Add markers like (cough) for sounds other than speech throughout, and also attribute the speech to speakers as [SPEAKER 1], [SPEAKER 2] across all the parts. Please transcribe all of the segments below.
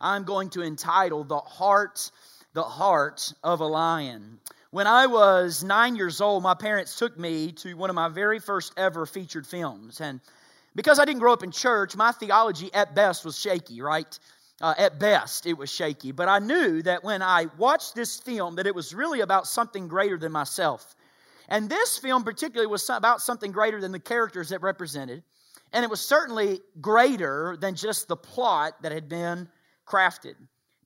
[SPEAKER 1] I'm going to entitle The Heart, the Heart of a Lion. When I was nine years old, my parents took me to one of my very first ever featured films. And because I didn't grow up in church, my theology at best was shaky, right? Uh, at best, it was shaky. But I knew that when I watched this film, that it was really about something greater than myself. And this film, particularly, was about something greater than the characters it represented. And it was certainly greater than just the plot that had been crafted.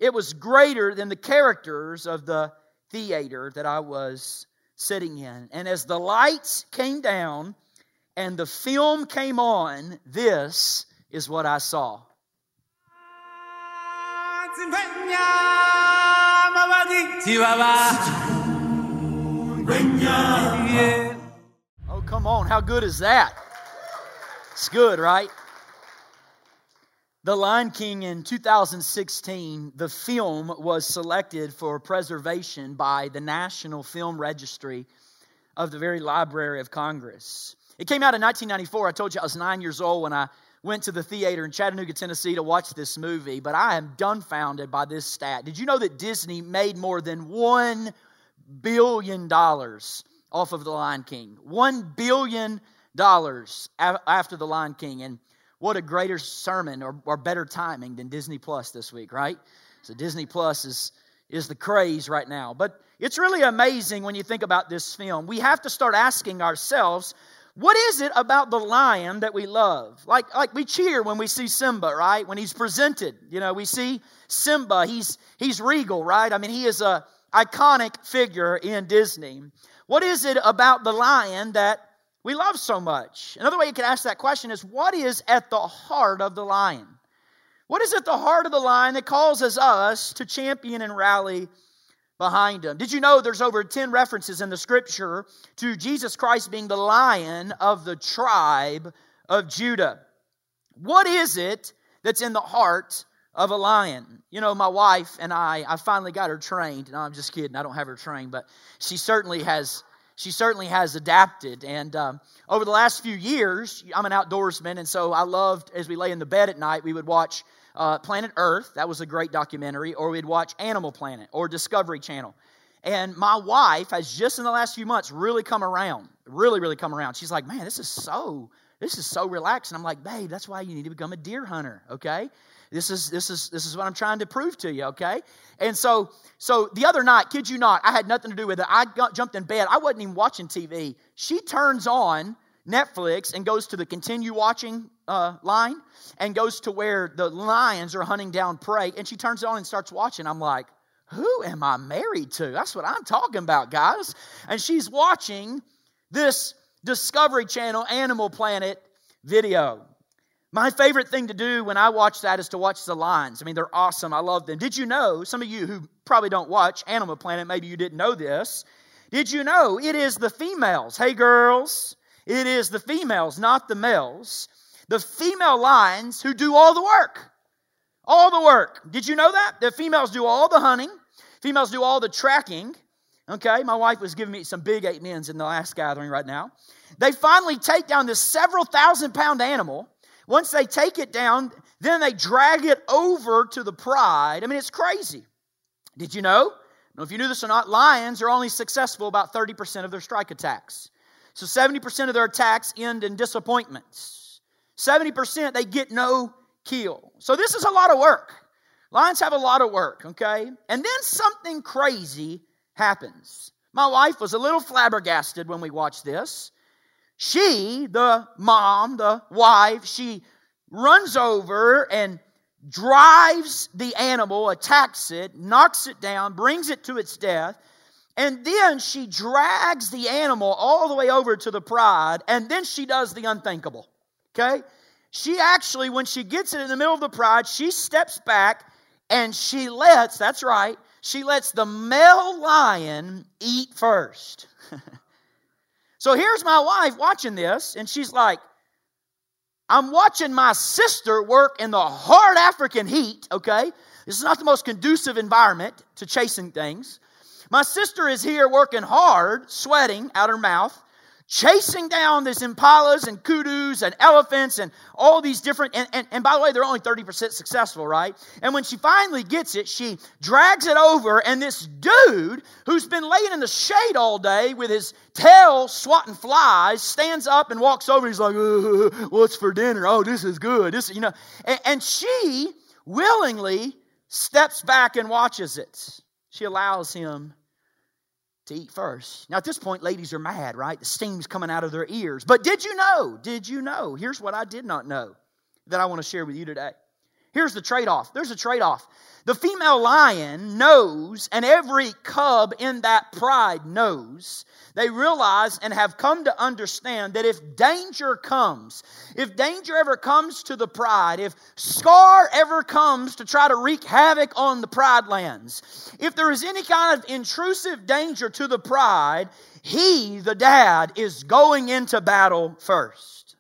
[SPEAKER 1] It was greater than the characters of the theater that I was sitting in. And as the lights came down and the film came on, this is what I saw. Oh, come on. How good is that? It's good, right? The Lion King in 2016, the film was selected for preservation by the National Film Registry of the very Library of Congress. It came out in 1994. I told you I was nine years old when I went to the theater in Chattanooga, Tennessee to watch this movie, but I am dumbfounded by this stat. Did you know that Disney made more than $1 billion off of The Lion King? $1 billion after the Lion King. And what a greater sermon or, or better timing than Disney Plus this week, right? So Disney Plus is is the craze right now. But it's really amazing when you think about this film. We have to start asking ourselves, what is it about the lion that we love? Like, like we cheer when we see Simba, right? When he's presented. You know, we see Simba, he's he's regal, right? I mean, he is a iconic figure in Disney. What is it about the lion that we love so much? Another way you could ask that question is what is at the heart of the lion? What is at the heart of the lion that causes us to champion and rally behind him? Did you know there's over 10 references in the scripture to Jesus Christ being the lion of the tribe of Judah? What is it that's in the heart of a lion? You know, my wife and I, I finally got her trained. No, I'm just kidding. I don't have her trained, but she certainly has she certainly has adapted. And um, over the last few years, I'm an outdoorsman, and so I loved, as we lay in the bed at night, we would watch uh, Planet Earth. That was a great documentary. Or we'd watch Animal Planet or Discovery Channel. And my wife has just in the last few months really come around, really, really come around. She's like, man, this is so, this is so relaxed. And I'm like, babe, that's why you need to become a deer hunter, okay? This is this is this is what I'm trying to prove to you, okay? And so so the other night, kid you not, I had nothing to do with it. I got, jumped in bed. I wasn't even watching TV. She turns on Netflix and goes to the continue watching uh, line and goes to where the lions are hunting down prey. And she turns it on and starts watching. I'm like, who am I married to? That's what I'm talking about, guys. And she's watching this Discovery Channel Animal Planet video. My favorite thing to do when I watch that is to watch the lions. I mean, they're awesome. I love them. Did you know, some of you who probably don't watch Animal Planet, maybe you didn't know this. Did you know it is the females? Hey, girls, it is the females, not the males. The female lions who do all the work. All the work. Did you know that? The females do all the hunting, females do all the tracking. Okay, my wife was giving me some big eight ins in the last gathering right now. They finally take down this several thousand pound animal once they take it down, then they drag it over to the pride. I mean, it's crazy. Did you know? if you knew this or not, lions are only successful about 30% of their strike attacks. So 70% of their attacks end in disappointments. 70% they get no kill. So this is a lot of work. Lions have a lot of work, okay? And then something crazy happens. My wife was a little flabbergasted when we watched this. She, the mom, the wife, she runs over and drives the animal, attacks it, knocks it down, brings it to its death, and then she drags the animal all the way over to the pride, and then she does the unthinkable. Okay? She actually, when she gets it in the middle of the pride, she steps back and she lets, that's right, she lets the male lion eat first. (laughs) so here's my wife watching this, and she's like, I'm watching my sister work in the hard African heat, okay? This is not the most conducive environment to chasing things. My sister is here working hard, sweating out her mouth chasing down these impalas and kudus and elephants and all these different and, and, and, by the way they're only 30% successful right? And when she finally gets it she drags it over and this dude who's been laying in the shade all day with his tail swatting flies stands up and walks over. He's like uh, what's for dinner? Oh this is good. This you know and, and she willingly steps back and watches it. She allows him to eat first. Now, at this point, ladies are mad, right? The steam's coming out of their ears. But did you know? Did you know? Here's what I did not know that I want to share with you today. Here's the trade off. There's a trade off. The female lion knows, and every cub in that pride knows, they realize and have come to understand that if danger comes, if danger ever comes to the pride, if Scar ever comes to try to wreak havoc on the pride lands, if there is any kind of intrusive danger to the pride, he, the dad, is going into battle first.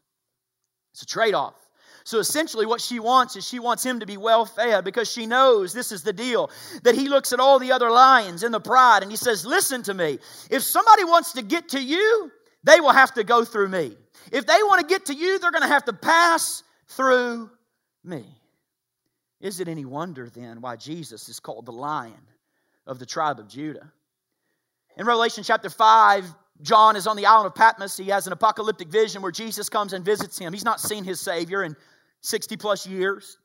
[SPEAKER 1] It's a trade off. So essentially, what she wants is she wants him to be well fed because she knows this is the deal. That he looks at all the other lions in the pride and he says, Listen to me. If somebody wants to get to you, they will have to go through me. If they want to get to you, they're going to have to pass through me. Is it any wonder then why Jesus is called the lion of the tribe of Judah? In Revelation chapter 5, John is on the island of Patmos. He has an apocalyptic vision where Jesus comes and visits him. He's not seen his Savior, and 60 plus years.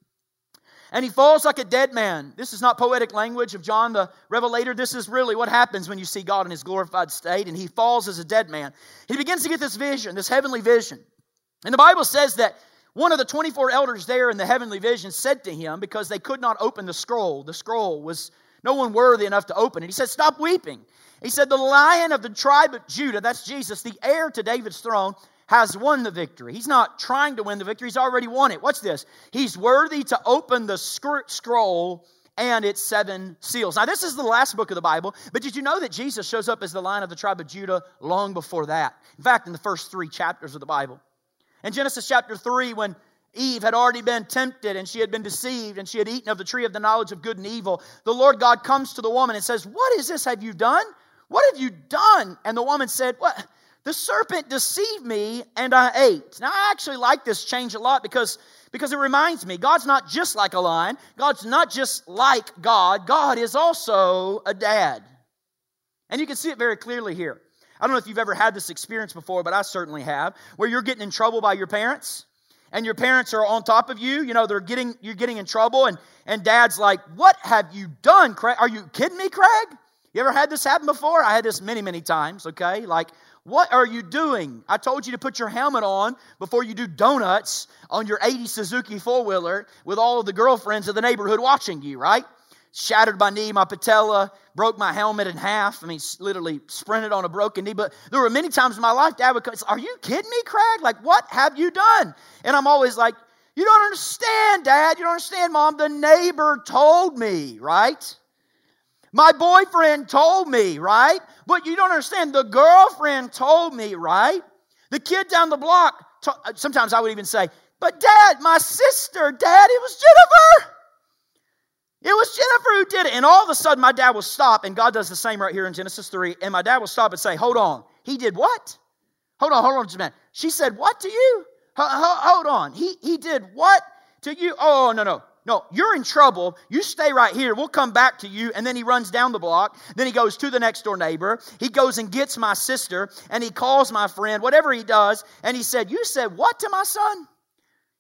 [SPEAKER 1] And he falls like a dead man. This is not poetic language of John the Revelator. This is really what happens when you see God in his glorified state, and he falls as a dead man. He begins to get this vision, this heavenly vision. And the Bible says that one of the 24 elders there in the heavenly vision said to him, because they could not open the scroll, the scroll was no one worthy enough to open it. He said, Stop weeping. He said, The lion of the tribe of Judah, that's Jesus, the heir to David's throne, has won the victory. He's not trying to win the victory, he's already won it. What's this? He's worthy to open the scroll and its seven seals. Now, this is the last book of the Bible, but did you know that Jesus shows up as the lion of the tribe of Judah long before that? In fact, in the first three chapters of the Bible. In Genesis chapter 3, when Eve had already been tempted and she had been deceived and she had eaten of the tree of the knowledge of good and evil, the Lord God comes to the woman and says, What is this have you done? What have you done? And the woman said, What? The serpent deceived me and I ate. Now, I actually like this change a lot because, because it reminds me God's not just like a lion, God's not just like God, God is also a dad. And you can see it very clearly here. I don't know if you've ever had this experience before, but I certainly have, where you're getting in trouble by your parents and your parents are on top of you. You know they're getting you're getting in trouble and and dad's like what have you done craig? Are you kidding me craig? You ever had this happen before? I had this many many times okay? Like what are you doing? I told you to put your helmet on before you do donuts on your 80 Suzuki four wheeler with all of the girlfriends of the neighborhood watching you, right? Shattered my knee, my patella, broke my helmet in half. I mean, literally sprinted on a broken knee. But there were many times in my life, Dad would come, Are you kidding me, Craig? Like, what have you done? And I'm always like, You don't understand, Dad. You don't understand, Mom. The neighbor told me, right? My boyfriend told me, right? But you don't understand. The girlfriend told me, right? The kid down the block, sometimes I would even say, But dad, my sister, dad, it was Jennifer. It was Jennifer who did it. And all of a sudden, my dad will stop, and God does the same right here in Genesis 3. And my dad will stop and say, Hold on. He did what? Hold on, hold on just a minute. She said, What to you? Hold on. He, he did what to you? Oh, no, no. No, you're in trouble. You stay right here. We'll come back to you. And then he runs down the block. Then he goes to the next door neighbor. He goes and gets my sister and he calls my friend, whatever he does. And he said, You said what to my son?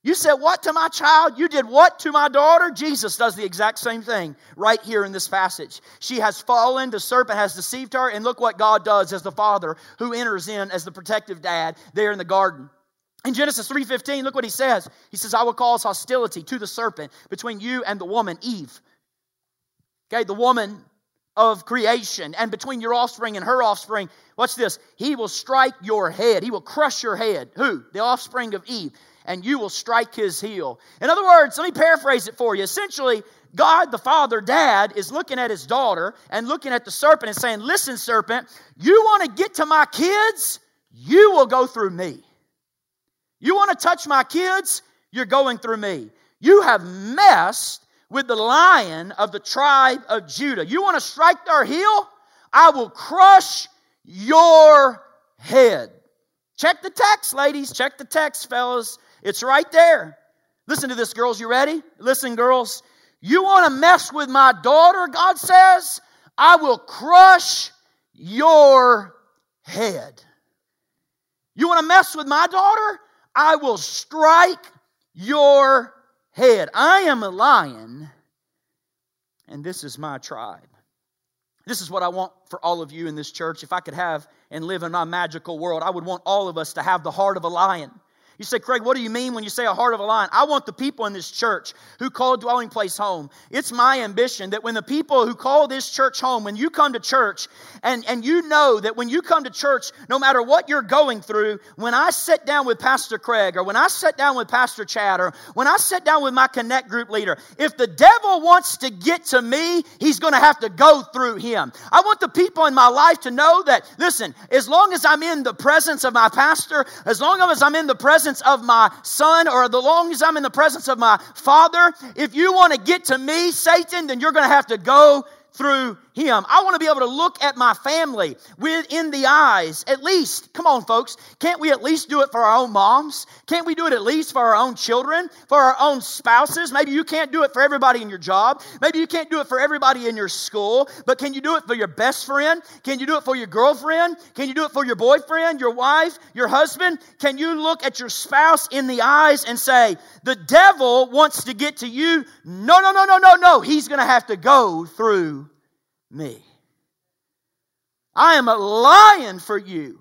[SPEAKER 1] You said what to my child? You did what to my daughter? Jesus does the exact same thing right here in this passage. She has fallen, the serpent has deceived her, and look what God does as the father who enters in as the protective dad there in the garden. In Genesis 3:15, look what he says. He says, "I will cause hostility to the serpent between you and the woman Eve." Okay, the woman of creation and between your offspring and her offspring. Watch this. He will strike your head. He will crush your head. Who? The offspring of Eve. And you will strike his heel. In other words, let me paraphrase it for you. Essentially, God, the Father, Dad, is looking at his daughter and looking at the serpent and saying, Listen, serpent, you want to get to my kids? You will go through me. You want to touch my kids? You're going through me. You have messed with the lion of the tribe of Judah. You want to strike their heel? I will crush your head. Check the text, ladies. Check the text, fellas. It's right there. Listen to this, girls. You ready? Listen, girls. You want to mess with my daughter, God says? I will crush your head. You want to mess with my daughter? I will strike your head. I am a lion, and this is my tribe. This is what I want for all of you in this church. If I could have and live in my magical world, I would want all of us to have the heart of a lion. You say, Craig, what do you mean when you say a heart of a lion? I want the people in this church who call dwelling place home. It's my ambition that when the people who call this church home, when you come to church, and, and you know that when you come to church, no matter what you're going through, when I sit down with Pastor Craig, or when I sit down with Pastor Chad, or when I sit down with my Connect group leader, if the devil wants to get to me, he's going to have to go through him. I want the people in my life to know that, listen, as long as I'm in the presence of my pastor, as long as I'm in the presence presence of my son or the long as I'm in the presence of my father, if you want to get to me, Satan, then you're going to have to go through him. I want to be able to look at my family within the eyes, at least. Come on, folks. Can't we at least do it for our own moms? Can't we do it at least for our own children, for our own spouses? Maybe you can't do it for everybody in your job. Maybe you can't do it for everybody in your school, but can you do it for your best friend? Can you do it for your girlfriend? Can you do it for your boyfriend, your wife, your husband? Can you look at your spouse in the eyes and say, the devil wants to get to you? No, no, no, no, no, no. He's going to have to go through me. I am a lion for you.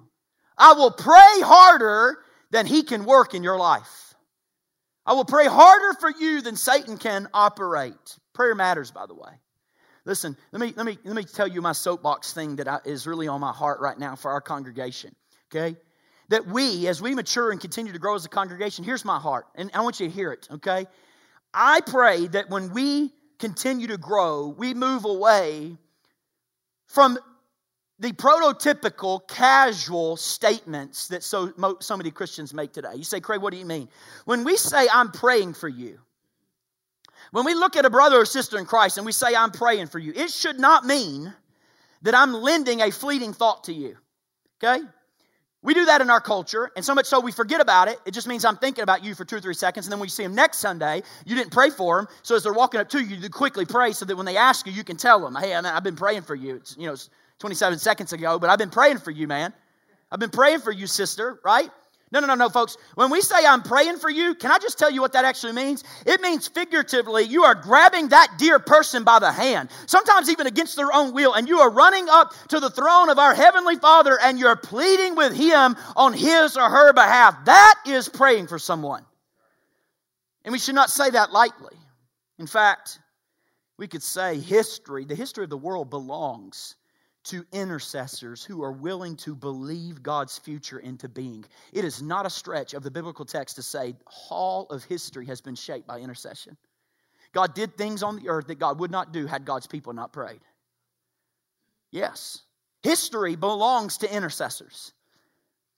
[SPEAKER 1] I will pray harder than he can work in your life. I will pray harder for you than Satan can operate. Prayer matters, by the way. Listen, let me, let me, let me tell you my soapbox thing that I, is really on my heart right now for our congregation. Okay? That we, as we mature and continue to grow as a congregation, here's my heart, and I want you to hear it, okay? I pray that when we continue to grow, we move away from the prototypical casual statements that so, so many Christians make today. You say, Craig, what do you mean? When we say, I'm praying for you, when we look at a brother or sister in Christ and we say, I'm praying for you, it should not mean that I'm lending a fleeting thought to you. Okay? We do that in our culture, and so much so we forget about it. It just means I'm thinking about you for two or three seconds, and then when you see them next Sunday, you didn't pray for them. So as they're walking up to you, you quickly pray so that when they ask you, you can tell them, "Hey, I've been praying for you." It's you know, it's 27 seconds ago, but I've been praying for you, man. I've been praying for you, sister. Right? No, no, no, no, folks. When we say I'm praying for you, can I just tell you what that actually means? It means figuratively, you are grabbing that dear person by the hand, sometimes even against their own will, and you are running up to the throne of our Heavenly Father and you're pleading with Him on His or her behalf. That is praying for someone. And we should not say that lightly. In fact, we could say history, the history of the world belongs to intercessors who are willing to believe God's future into being. It is not a stretch of the biblical text to say all of history has been shaped by intercession. God did things on the earth that God would not do had God's people not prayed. Yes. History belongs to intercessors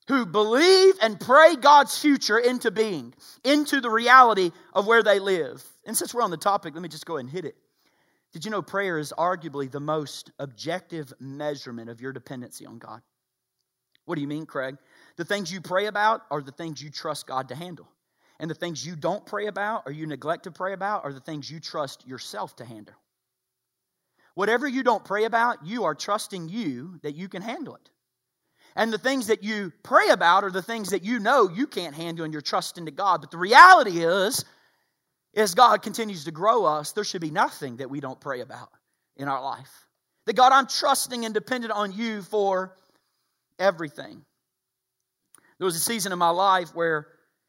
[SPEAKER 1] who believe and pray God's future into being, into the reality of where they live. And since we're on the topic, let me just go ahead and hit it. Did you know prayer is arguably the most objective measurement of your dependency on God? What do you mean, Craig? The things you pray about are the things you trust God to handle. And the things you don't pray about or you neglect to pray about are the things you trust yourself to handle. Whatever you don't pray about, you are trusting you that you can handle it. And the things that you pray about are the things that you know you can't handle and you're trusting to God. But the reality is, as God continues to grow us, there should be nothing that we don't pray about in our life. That God, I'm trusting and dependent on you for everything. There was a season in my life where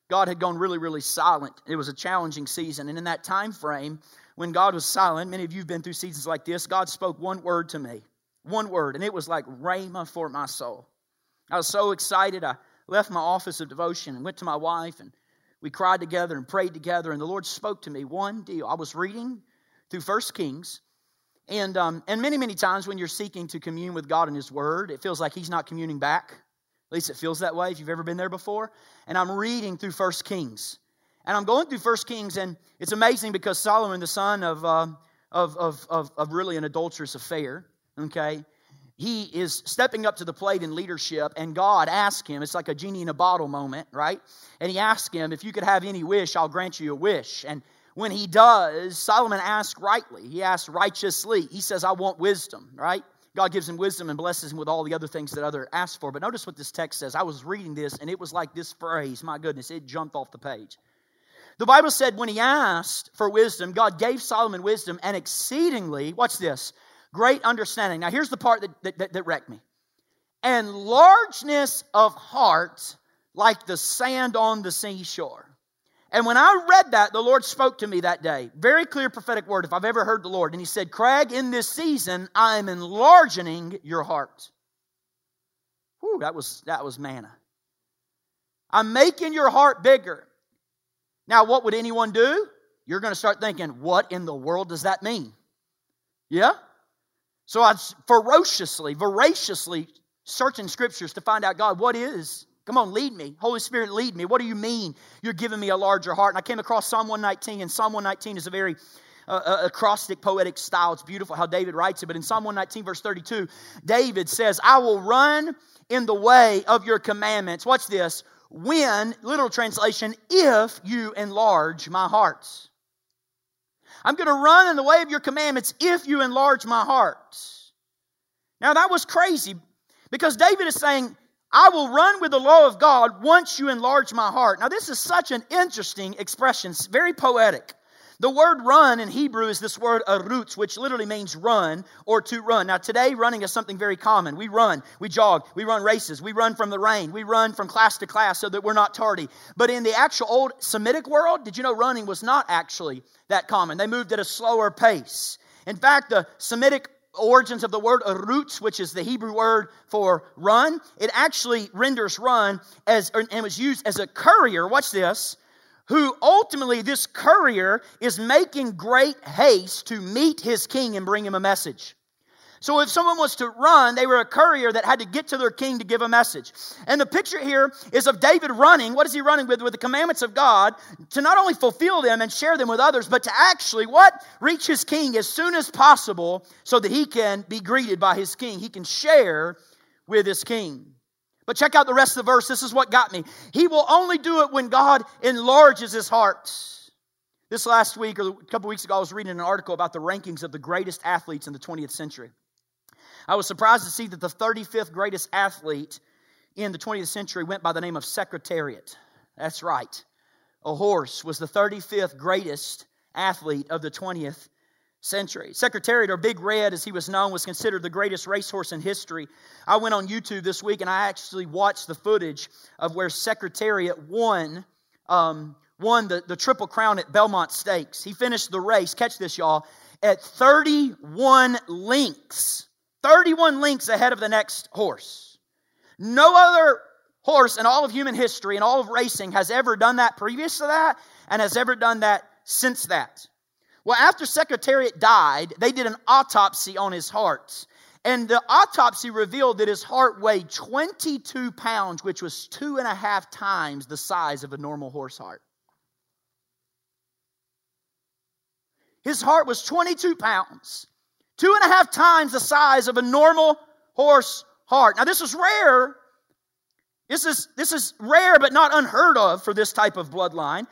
[SPEAKER 1] God had gone really, really silent. It was a challenging season. And in that time frame, when God was silent, many of you have been through seasons like this, God spoke one word to me. One word. And it was like rhema for my soul. I was so excited. I left my office of devotion and went to my wife and we cried together and prayed together, and the Lord spoke to me one deal. I was reading through First Kings. And, um, and many, many times when you're seeking to commune with God and His Word, it feels like He's not communing back. At least it feels that way if you've ever been there before. And I'm reading through First Kings. And I'm going through First Kings, and it's amazing because Solomon, the son of, uh, of, of, of, of really an adulterous affair, okay, he is stepping up to the plate in leadership, and God asked him, it's like a genie in a bottle moment, right? And he asked him, If you could have any wish, I'll grant you a wish. And when he does, Solomon asks rightly. He asks righteously. He says, I want wisdom, right? God gives him wisdom and blesses him with all the other things that other ask for. But notice what this text says. I was reading this, and it was like this phrase. My goodness, it jumped off the page. The Bible said when he asked for wisdom, God gave Solomon wisdom and exceedingly, watch this, great understanding. Now, here's the part that, that, that wrecked me. And largeness of heart like the sand on the seashore. And when I read that, the Lord spoke to me that day. Very clear prophetic word, if I've ever heard the Lord. And He said, Craig, in this season, I am enlarging your heart. Whew, that was, that was manna. I'm making your heart bigger. Now, what would anyone do? You're going to start thinking, what in the world does that mean? Yeah? So I ferociously, voraciously searching scriptures to find out, God, what is? Come on, lead me. Holy Spirit, lead me. What do you mean you're giving me a larger heart? And I came across Psalm 119, and Psalm 119 is a very uh, uh, acrostic, poetic style. It's beautiful how David writes it. But in Psalm 119, verse 32, David says, I will run in the way of your commandments. Watch this when, literal translation, if you enlarge my heart. I'm going to run in the way of your commandments if you enlarge my heart. Now that was crazy because David is saying, I will run with the law of God once you enlarge my heart. Now, this is such an interesting expression, it's very poetic. The word run in Hebrew is this word arutz, which literally means run or to run. Now, today, running is something very common. We run, we jog, we run races, we run from the rain, we run from class to class so that we're not tardy. But in the actual old Semitic world, did you know running was not actually that common? They moved at a slower pace. In fact, the Semitic origins of the word arutz, which is the Hebrew word for run, it actually renders run as and was used as a courier. Watch this who ultimately, this courier is making great haste to meet his king and bring him a message. So if someone was to run, they were a courier that had to get to their king to give a message. And the picture here is of David running. What is he running with? With the commandments of God to not only fulfill them and share them with others, but to actually what? Reach his king as soon as possible so that he can be greeted by his king. He can share with his king. But check out the rest of the verse. This is what got me. He will only do it when God enlarges his heart. This last week or a couple weeks ago, I was reading an article about the rankings of the greatest athletes in the 20th century. I was surprised to see that the 35th greatest athlete in the 20th century went by the name of Secretariat. That's right. A horse was the 35th greatest athlete of the 20th century. Secretariat, or Big Red as he was known, was considered the greatest racehorse in history. I went on YouTube this week and I actually watched the footage of where Secretariat won. Um, won the, the Triple Crown at Belmont Stakes. He finished the race, catch this, y'all, at 31 lengths. 31 lengths ahead of the next horse. No other horse in all of human history and all of racing has ever done that previous to that and has ever done that since that. Well, after Secretariat died, they did an autopsy on his heart. And the autopsy revealed that his heart weighed 22 pounds, which was two and a half times the size of a normal horse heart. His heart was 22 pounds, two and a half times the size of a normal horse heart. Now, this is rare. This is, this is rare, but not unheard of for this type of bloodline.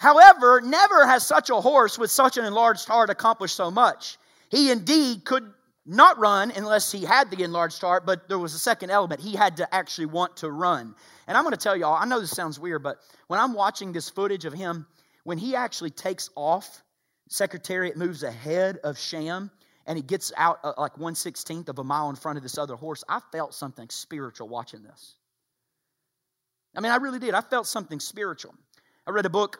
[SPEAKER 1] However, never has such a horse with such an enlarged heart accomplished so much. He indeed could not run unless he had the enlarged heart, but there was a second element. He had to actually want to run. And I'm going to tell y'all, I know this sounds weird, but when I'm watching this footage of him, when he actually takes off, Secretariat moves ahead of Sham, and he gets out uh, like 1 16th of a mile in front of this other horse. I felt something spiritual watching this. I mean, I really did. I felt something spiritual. I read a book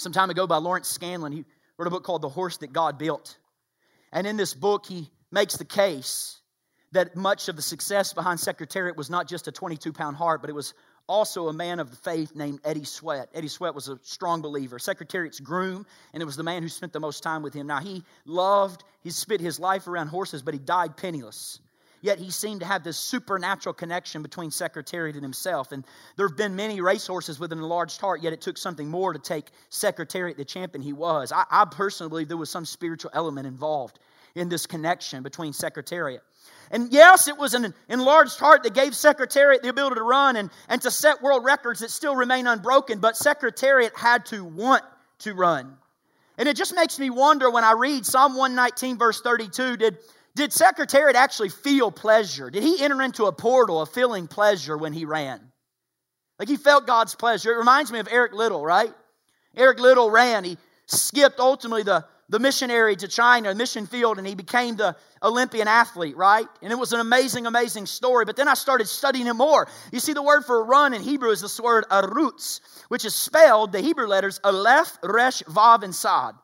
[SPEAKER 1] some time ago by Lawrence Scanlan. He wrote a book called The Horse That God Built. And in this book, he makes the case that much of the success behind Secretariat was not just a 22 pound heart, but it was also a man of the faith named Eddie Sweat. Eddie Sweat was a strong believer, Secretariat's groom, and it was the man who spent the most time with him. Now, he loved, he spent his life around horses, but he died penniless. Yet he seemed to have this supernatural connection between Secretariat and himself. And there have been many racehorses with an enlarged heart, yet it took something more to take Secretariat the champion he was. I, I personally believe there was some spiritual element involved in this connection between Secretariat. And yes, it was an enlarged heart that gave Secretariat the ability to run and, and to set world records that still remain unbroken, but Secretariat had to want to run. And it just makes me wonder when I read Psalm 119, verse 32, did, did Secretariat actually feel pleasure? Did he enter into a portal of feeling pleasure when he ran? Like he felt God's pleasure. It reminds me of Eric Liddell, right? Eric Liddell ran. He skipped ultimately the the missionary to China, mission field, and he became the Olympian athlete, right? And it was an amazing, amazing story. But then I started studying him more. You see, the word for run in Hebrew is this word arutz, which is spelled the Hebrew letters aleph, resh, vav, and sad.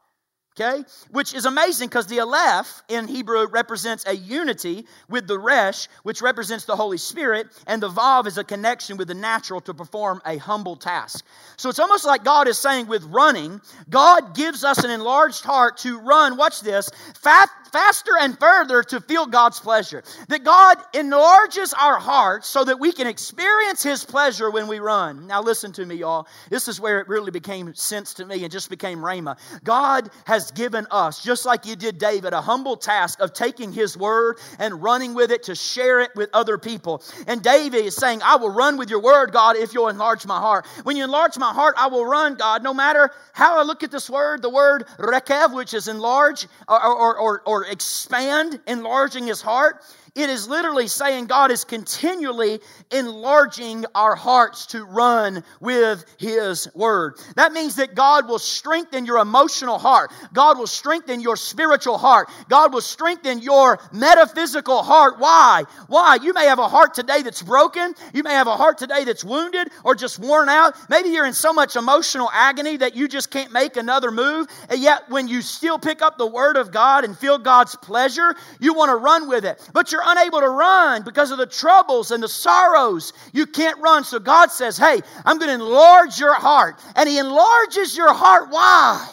[SPEAKER 1] Okay? Which is amazing because the Aleph in Hebrew represents a unity with the Resh, which represents the Holy Spirit, and the Vav is a connection with the natural to perform a humble task. So it's almost like God is saying with running, God gives us an enlarged heart to run, watch this, fast, faster and further to feel God's pleasure. That God enlarges our hearts so that we can experience His pleasure when we run. Now, listen to me, y'all. This is where it really became sense to me and just became Rhema. God has given us, just like you did David, a humble task of taking His word and running with it to share it with other people. And David is saying, I will run with your word, God, if you'll enlarge my heart. When you enlarge my heart, I will run, God, no matter how I look at this word, the word rekev, which is enlarge or, or, or, or expand, enlarging his heart. It is literally saying God is continually enlarging our hearts to run with His Word. That means that God will strengthen your emotional heart. God will strengthen your spiritual heart. God will strengthen your metaphysical heart. Why? Why? You may have a heart today that's broken. You may have a heart today that's wounded or just worn out. Maybe you're in so much emotional agony that you just can't make another move. And yet, when you still pick up the Word of God and feel God's pleasure, you want to run with it. But you're unable to run because of the troubles and the sorrows. You can't run. So God says, Hey, I'm going to enlarge your heart. And He enlarges your heart. Why?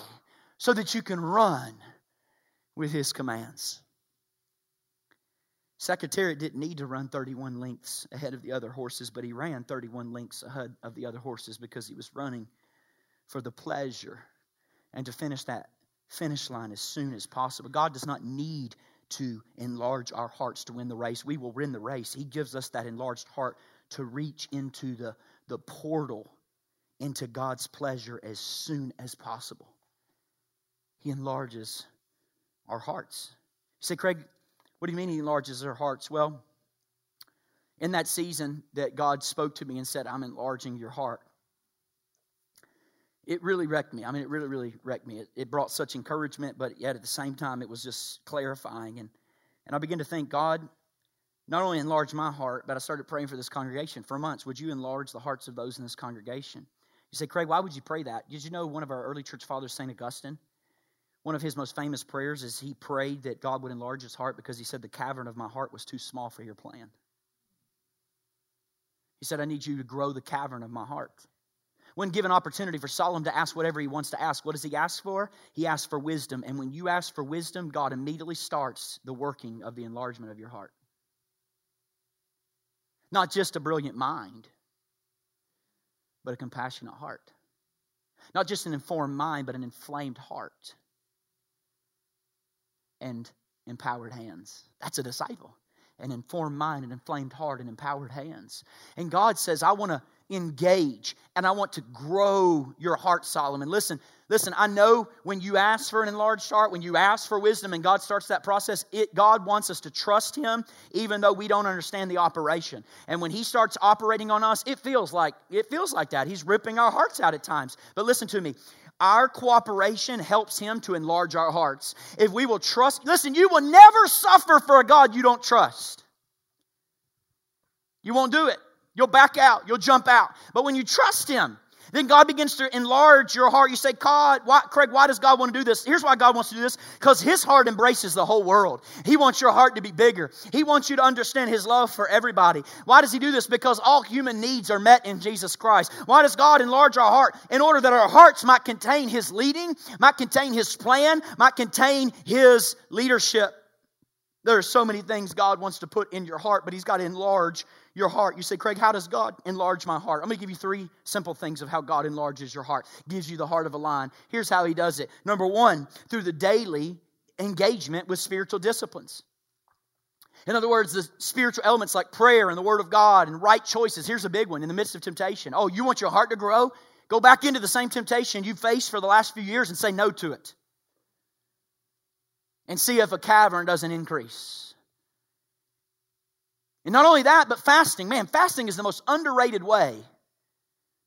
[SPEAKER 1] So that you can run with His commands. Secretariat didn't need to run 31 lengths ahead of the other horses, but he ran 31 lengths ahead of the other horses because he was running for the pleasure and to finish that finish line as soon as possible. God does not need to enlarge our hearts to win the race. We will win the race. He gives us that enlarged heart to reach into the, the portal into God's pleasure as soon as possible. He enlarges our hearts. You say, Craig, what do you mean he enlarges our hearts? Well, in that season that God spoke to me and said, I'm enlarging your heart, it really wrecked me. I mean, it really, really wrecked me. It, it, brought such encouragement, but yet at the same time, it was just clarifying. And, and I began to think, God, not only enlarge my heart, but I started praying for this congregation for months. Would you enlarge the hearts of those in this congregation? You say, Craig, why would you pray that? Did you know one of our early church fathers, St. Augustine, one of his most famous prayers is he prayed that God would enlarge his heart because he said, The cavern of my heart was too small for your plan. He said, I need you to grow the cavern of my heart. When given opportunity for Solomon to ask whatever he wants to ask, what does he ask for? He asks for wisdom. And when you ask for wisdom, God immediately starts the working of the enlargement of your heart. Not just a brilliant mind, but a compassionate heart. Not just an informed mind, but an inflamed heart and empowered hands. That's a disciple. An informed mind, an inflamed heart, and empowered hands. And God says, I want to engage and I want to grow your heart, Solomon. Listen, listen, I know when you ask for an enlarged heart, when you ask for wisdom and God starts that process, it God wants us to trust him even though we don't understand the operation. And when he starts operating on us, it feels like it feels like that. He's ripping our hearts out at times. But listen to me. Our cooperation helps him to enlarge our hearts. If we will trust, listen, you will never suffer for a God you don't trust. You won't do it. You'll back out, you'll jump out. But when you trust Him, Then God begins to enlarge your heart. You say, God, why, Craig, why does God want to do this? Here's why God wants to do this because His heart embraces the whole world. He wants your heart to be bigger. He wants you to understand His love for everybody. Why does He do this? Because all human needs are met in Jesus Christ. Why does God enlarge our heart? In order that our hearts might contain His leading, might contain His plan, might contain His leadership. There are so many things God wants to put in your heart, but He's got to enlarge your heart. You say, Craig, how does God enlarge my heart? I'm going to give you three simple things of how God enlarges your heart, gives you the heart of a lion. Here's how He does it. Number one, through the daily engagement with spiritual disciplines. In other words, the spiritual elements like prayer and the Word of God and right choices. Here's a big one in the midst of temptation. Oh, you want your heart to grow? Go back into the same temptation you've faced for the last few years and say no to it. And see if a cavern doesn't increase. And not only that, but fasting. Man, fasting is the most underrated way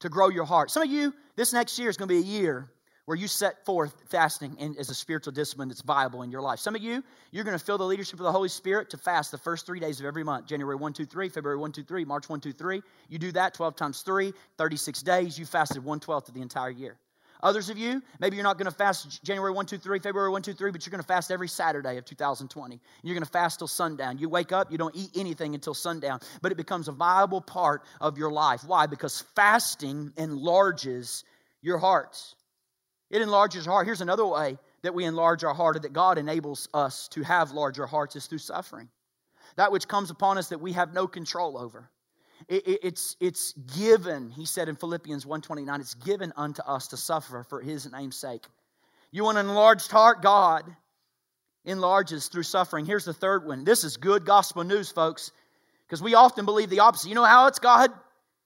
[SPEAKER 1] to grow your heart. Some of you, this next year is going to be a year where you set forth fasting in, as a spiritual discipline that's viable in your life. Some of you, you're going to feel the leadership of the Holy Spirit to fast the first three days of every month January 1, 2, 3, February 1, 2, 3, March 1, 2, 3. You do that 12 times 3, 36 days. You fasted 1 12th of the entire year. Others of you, maybe you're not going to fast January 1, 2, 3, February 1, 2, 3, but you're going to fast every Saturday of 2020. You're going to fast till sundown. You wake up, you don't eat anything until sundown, but it becomes a viable part of your life. Why? Because fasting enlarges your heart. It enlarges your heart. Here's another way that we enlarge our heart, or that God enables us to have larger hearts, is through suffering. That which comes upon us that we have no control over. It, it, it's, it's given, he said in Philippians 1.29, it's given unto us to suffer for his name's sake. You want an enlarged heart? God enlarges through suffering. Here's the third one. This is good gospel news, folks, because we often believe the opposite. You know how it's God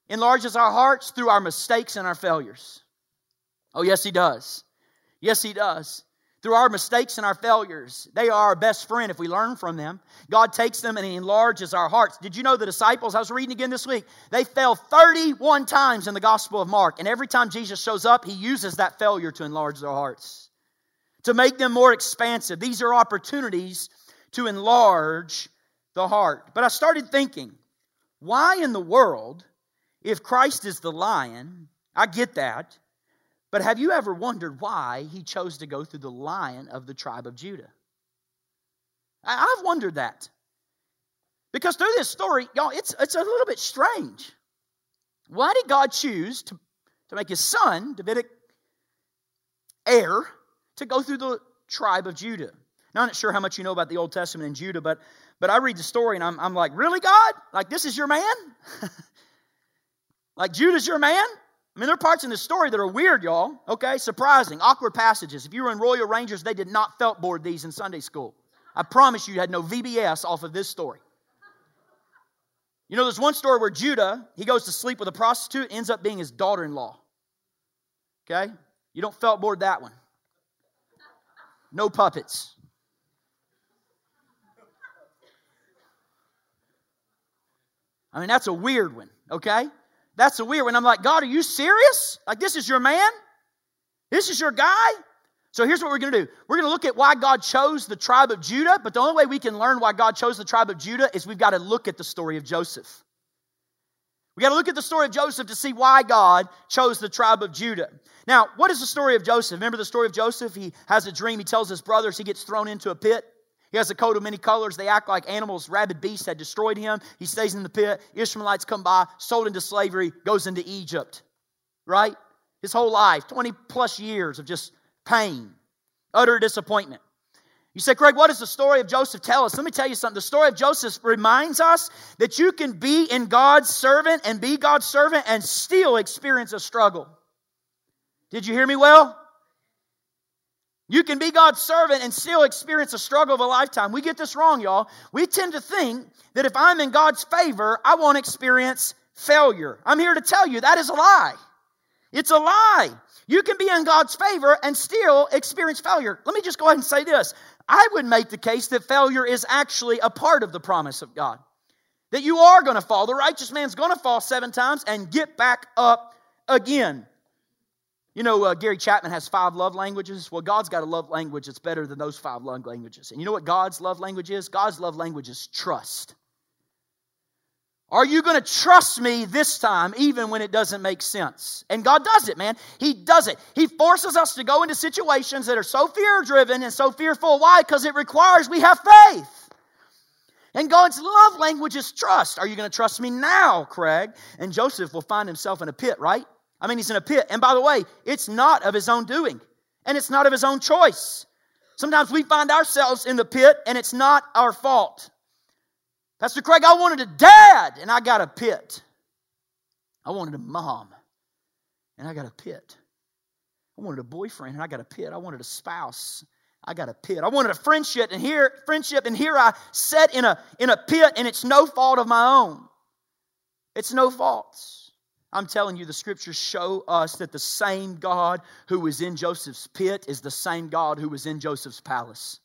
[SPEAKER 1] enlarges our hearts? Through our mistakes and our failures. Oh, yes, he does. Yes, he does through our mistakes and our failures. They are our best friend if we learn from them. God takes them and He enlarges our hearts. Did you know the disciples, I was reading again this week, they fell 31 times in the Gospel of Mark. And every time Jesus shows up, He uses that failure to enlarge their hearts, to make them more expansive. These are opportunities to enlarge the heart. But I started thinking, why in the world, if Christ is the lion, I get that. But have you ever wondered why he chose to go through the lion of the tribe of Judah? I've wondered that. Because through this story, y'all, it's, it's a little bit strange. Why did God choose to, to make his son, Davidic heir, to go through the tribe of Judah? Now, I'm not sure how much you know about the Old Testament and Judah, but, but I read the story and I'm, I'm like, really, God? Like, this is your man? (laughs) like, Judah's your man? I mean, there are parts in this story that are weird, y'all. Okay, surprising, awkward passages. If you were in Royal Rangers, they did not felt board these in Sunday school. I promise you, you had no VBS off of this story. You know, there's one story where Judah, he goes to sleep with a prostitute, ends up being his daughter in law. Okay? You don't felt board that one. No puppets. I mean, that's a weird one, okay? That's a weird one. I'm like, God, are you serious? Like, this is your man? This is your guy? So here's what we're going to do. We're going to look at why God chose the tribe of Judah, but the only way we can learn why God chose the tribe of Judah is we've got to look at the story of Joseph. We got to look at the story of Joseph to see why God chose the tribe of Judah. Now, what is the story of Joseph? Remember the story of Joseph? He has a dream. He tells his brothers he gets thrown into a pit. He has a coat of many colors. They act like animals. Rabid beasts had destroyed him. He stays in the pit. Ishmaelites come by, sold into slavery, goes into Egypt. Right? His whole life, 20 plus years of just pain, utter disappointment. You say, Craig, what does the story of Joseph tell us? Let me tell you something. The story of Joseph reminds us that you can be in God's servant and be God's servant and still experience a struggle. Did you hear me well? You can be God's servant and still experience a struggle of a lifetime. We get this wrong, y'all. We tend to think that if I'm in God's favor, I won't experience failure. I'm here to tell you that is a lie. It's a lie. You can be in God's favor and still experience failure. Let me just go ahead and say this. I would make the case that failure is actually a part of the promise of God. That you are going to fall. The righteous man's going to fall seven times and get back up again. You know, uh, Gary Chapman has five love languages. Well, God's got a love language that's better than those five love languages. And you know what God's love language is? God's love language is trust. Are you going to trust me this time, even when it doesn't make sense? And God does it, man. He does it. He forces us to go into situations that are so fear driven and so fearful. Why? Because it requires we have faith. And God's love language is trust. Are you going to trust me now, Craig? And Joseph will find himself in a pit, right? I mean, he's in a pit. And by the way, it's not of his own doing, and it's not of his own choice. Sometimes we find ourselves in the pit, and it's not our fault. Pastor Craig, I wanted a dad and I got a pit. I wanted a mom and I got a pit. I wanted a boyfriend and I got a pit. I wanted a spouse. I got a pit. I wanted a friendship and here friendship and here I sat in a in a pit and it's no fault of my own. It's no fault. I'm telling you, the scriptures show us that the same God who was in Joseph's pit is the same God who was in Joseph's palace.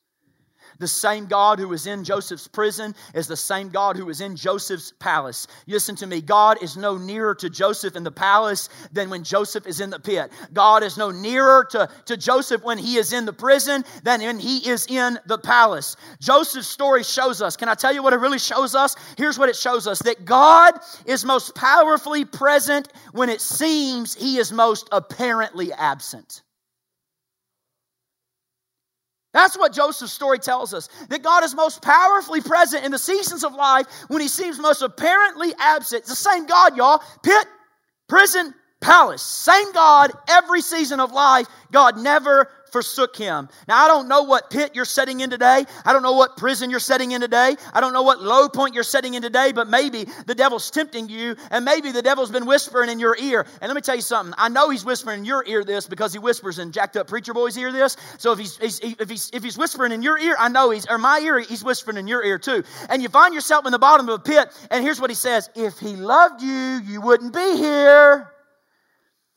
[SPEAKER 1] The same God who was in Joseph's prison is the same God who was in Joseph's palace. Listen to me. God is no nearer to Joseph in the palace than when Joseph is in the pit. God is no nearer to, to Joseph when he is in the prison than when he is in the palace. Joseph's story shows us. Can I tell you what it really shows us? Here's what it shows us that God is most powerfully present when it seems he is most apparently absent. That's what Joseph's story tells us. That God is most powerfully present in the seasons of life when he seems most apparently absent. It's the same God, y'all. Pit, prison, palace. Same God every season of life. God never forsook him. Now, I don't know what pit you're setting in today. I don't know what prison you're setting in today. I don't know what low point you're setting in today, but maybe the devil's tempting you, and maybe the devil's been whispering in your ear. And let me tell you something. I know he's whispering in your ear this because he whispers in jacked up preacher boys' ear this. So if he's, he's if he's if he's whispering in your ear, I know he's or my ear, he's whispering in your ear too. And you find yourself in the bottom of a pit, and here's what he says: If he loved you, you wouldn't be here.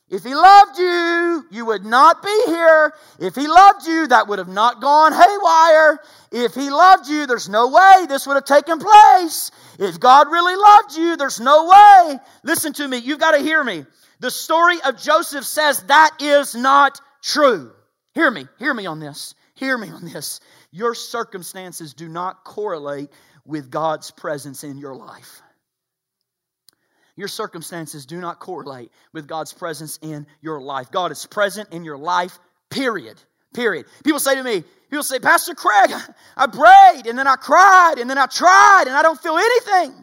[SPEAKER 1] If he loved you, you would not be here. If he loved you, that would have not gone haywire. If he loved you, there's no way this would have taken place. If God really loved you, there's no way. Listen to me, you've got to hear me. The story of Joseph says that is not true. Hear me, hear me on this. Hear me on this. Your circumstances do not correlate with God's presence in your life. Your circumstances do not correlate with God's presence in your life. God is present in your life, period. Period. People say to me, people say, Pastor Craig, I prayed and then I cried and then I tried and I don't feel anything.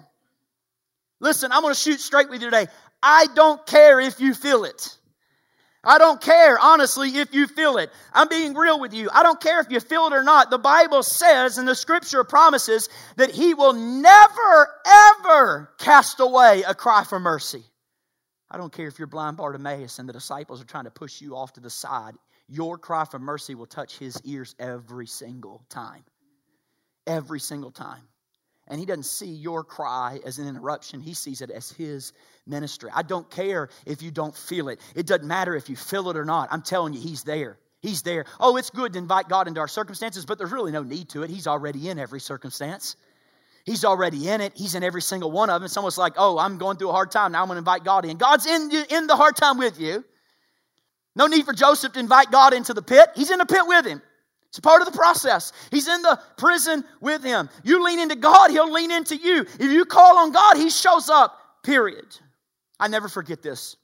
[SPEAKER 1] Listen, I'm going to shoot straight with you today. I don't care if you feel it. I don't care, honestly, if you feel it. I'm being real with you. I don't care if you feel it or not. The Bible says and the scripture promises that He will never, ever cast away a cry for mercy. I don't care if you're blind Bartimaeus and the disciples are trying to push you off to the side. Your cry for mercy will touch His ears every single time. Every single time. And he doesn't see your cry as an interruption, he sees it as his ministry. I don't care if you don't feel it, it doesn't matter if you feel it or not. I'm telling you, he's there. He's there. Oh, it's good to invite God into our circumstances, but there's really no need to it. He's already in every circumstance. He's already in it. He's in every single one of them. It's almost like, oh, I'm going through a hard time. Now I'm going to invite God in. God's in, in the hard time with you. No need for Joseph to invite God into the pit. He's in the pit with him. It's part of the process. He's in the prison with him. You lean into God, he'll lean into you. If you call on God, he shows up, period. I never forget this.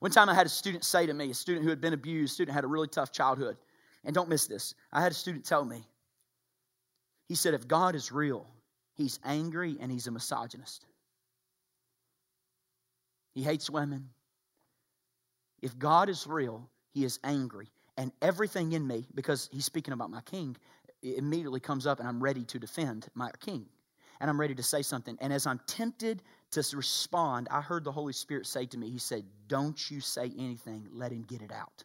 [SPEAKER 1] One time I had a student say to me, a student who had been abused, a student had a really tough childhood. And don't miss this. I had a student tell me, he said, if God is real, he's angry and he's a misogynist. He hates women. If God is real, he is angry and everything in me, because he's speaking about my king, immediately comes up and I'm ready to defend my king. And I'm ready to say something. And as I'm tempted to respond, I heard the Holy Spirit say to me, He said, Don't you say anything, let him get it out.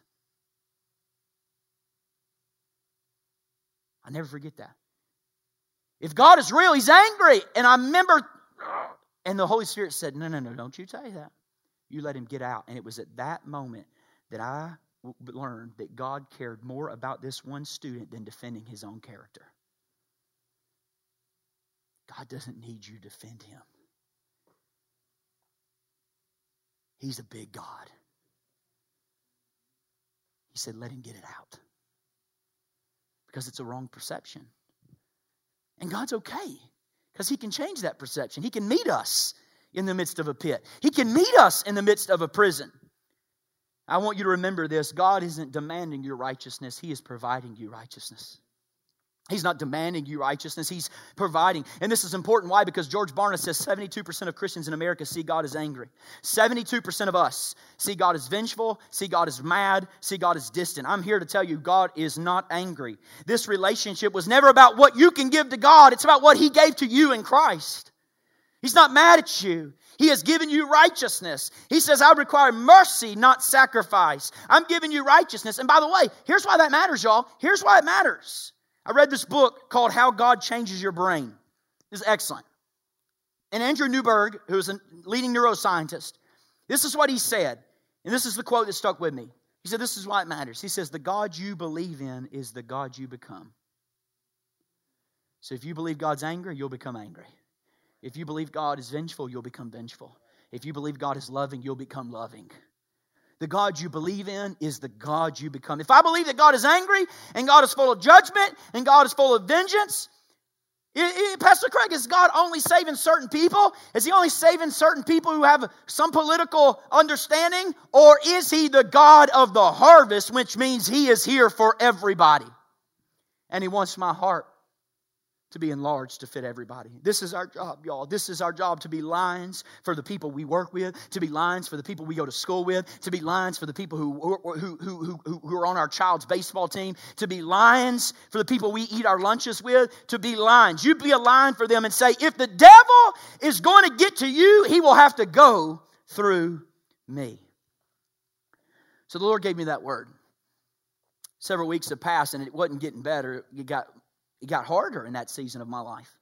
[SPEAKER 1] I never forget that. If God is real, He's angry. And I remember, and the Holy Spirit said, No, no, no, don't you say that. You let him get out. And it was at that moment that I learned that God cared more about this one student than defending his own character. God doesn't need you to defend him. He's a big God. He said, let him get it out. Because it's a wrong perception. And God's okay. Because He can change that perception. He can meet us in the midst of a pit, He can meet us in the midst of a prison. I want you to remember this God isn't demanding your righteousness, He is providing you righteousness. He's not demanding you righteousness, He's providing. And this is important. Why? Because George Barna says 72% of Christians in America see God as angry. 72% of us see God as vengeful, see God as mad, see God as distant. I'm here to tell you, God is not angry. This relationship was never about what you can give to God, it's about what He gave to you in Christ. He's not mad at you. He has given you righteousness. He says, I require mercy, not sacrifice. I'm giving you righteousness. And by the way, here's why that matters, y'all. Here's why it matters. I read this book called How God Changes Your Brain. It's excellent. And Andrew Newberg, who's a leading neuroscientist, this is what he said. And this is the quote that stuck with me. He said, This is why it matters. He says, The God you believe in is the God you become. So if you believe God's angry, you'll become angry. If you believe God is vengeful, you'll become vengeful. If you believe God is loving, you'll become loving. The God you believe in is the God you become. If I believe that God is angry and God is full of judgment and God is full of vengeance, it, it, Pastor Craig, is God only saving certain people? Is He only saving certain people who have some political understanding? Or is He the God of the harvest, which means He is here for everybody? And He wants my heart to be enlarged to fit everybody. This is our job, y'all. This is our job to be lines for the people we work with, to be lines for the people we go to school with, to be lines for the people who, who, who, who, who are on our child's baseball team, to be lines for the people we eat our lunches with, to be lines. You be a line for them and say, if the devil is going to get to you, he will have to go through me. So the Lord gave me that word. Several weeks have passed and it wasn't getting better. It got it got harder in that season of my life.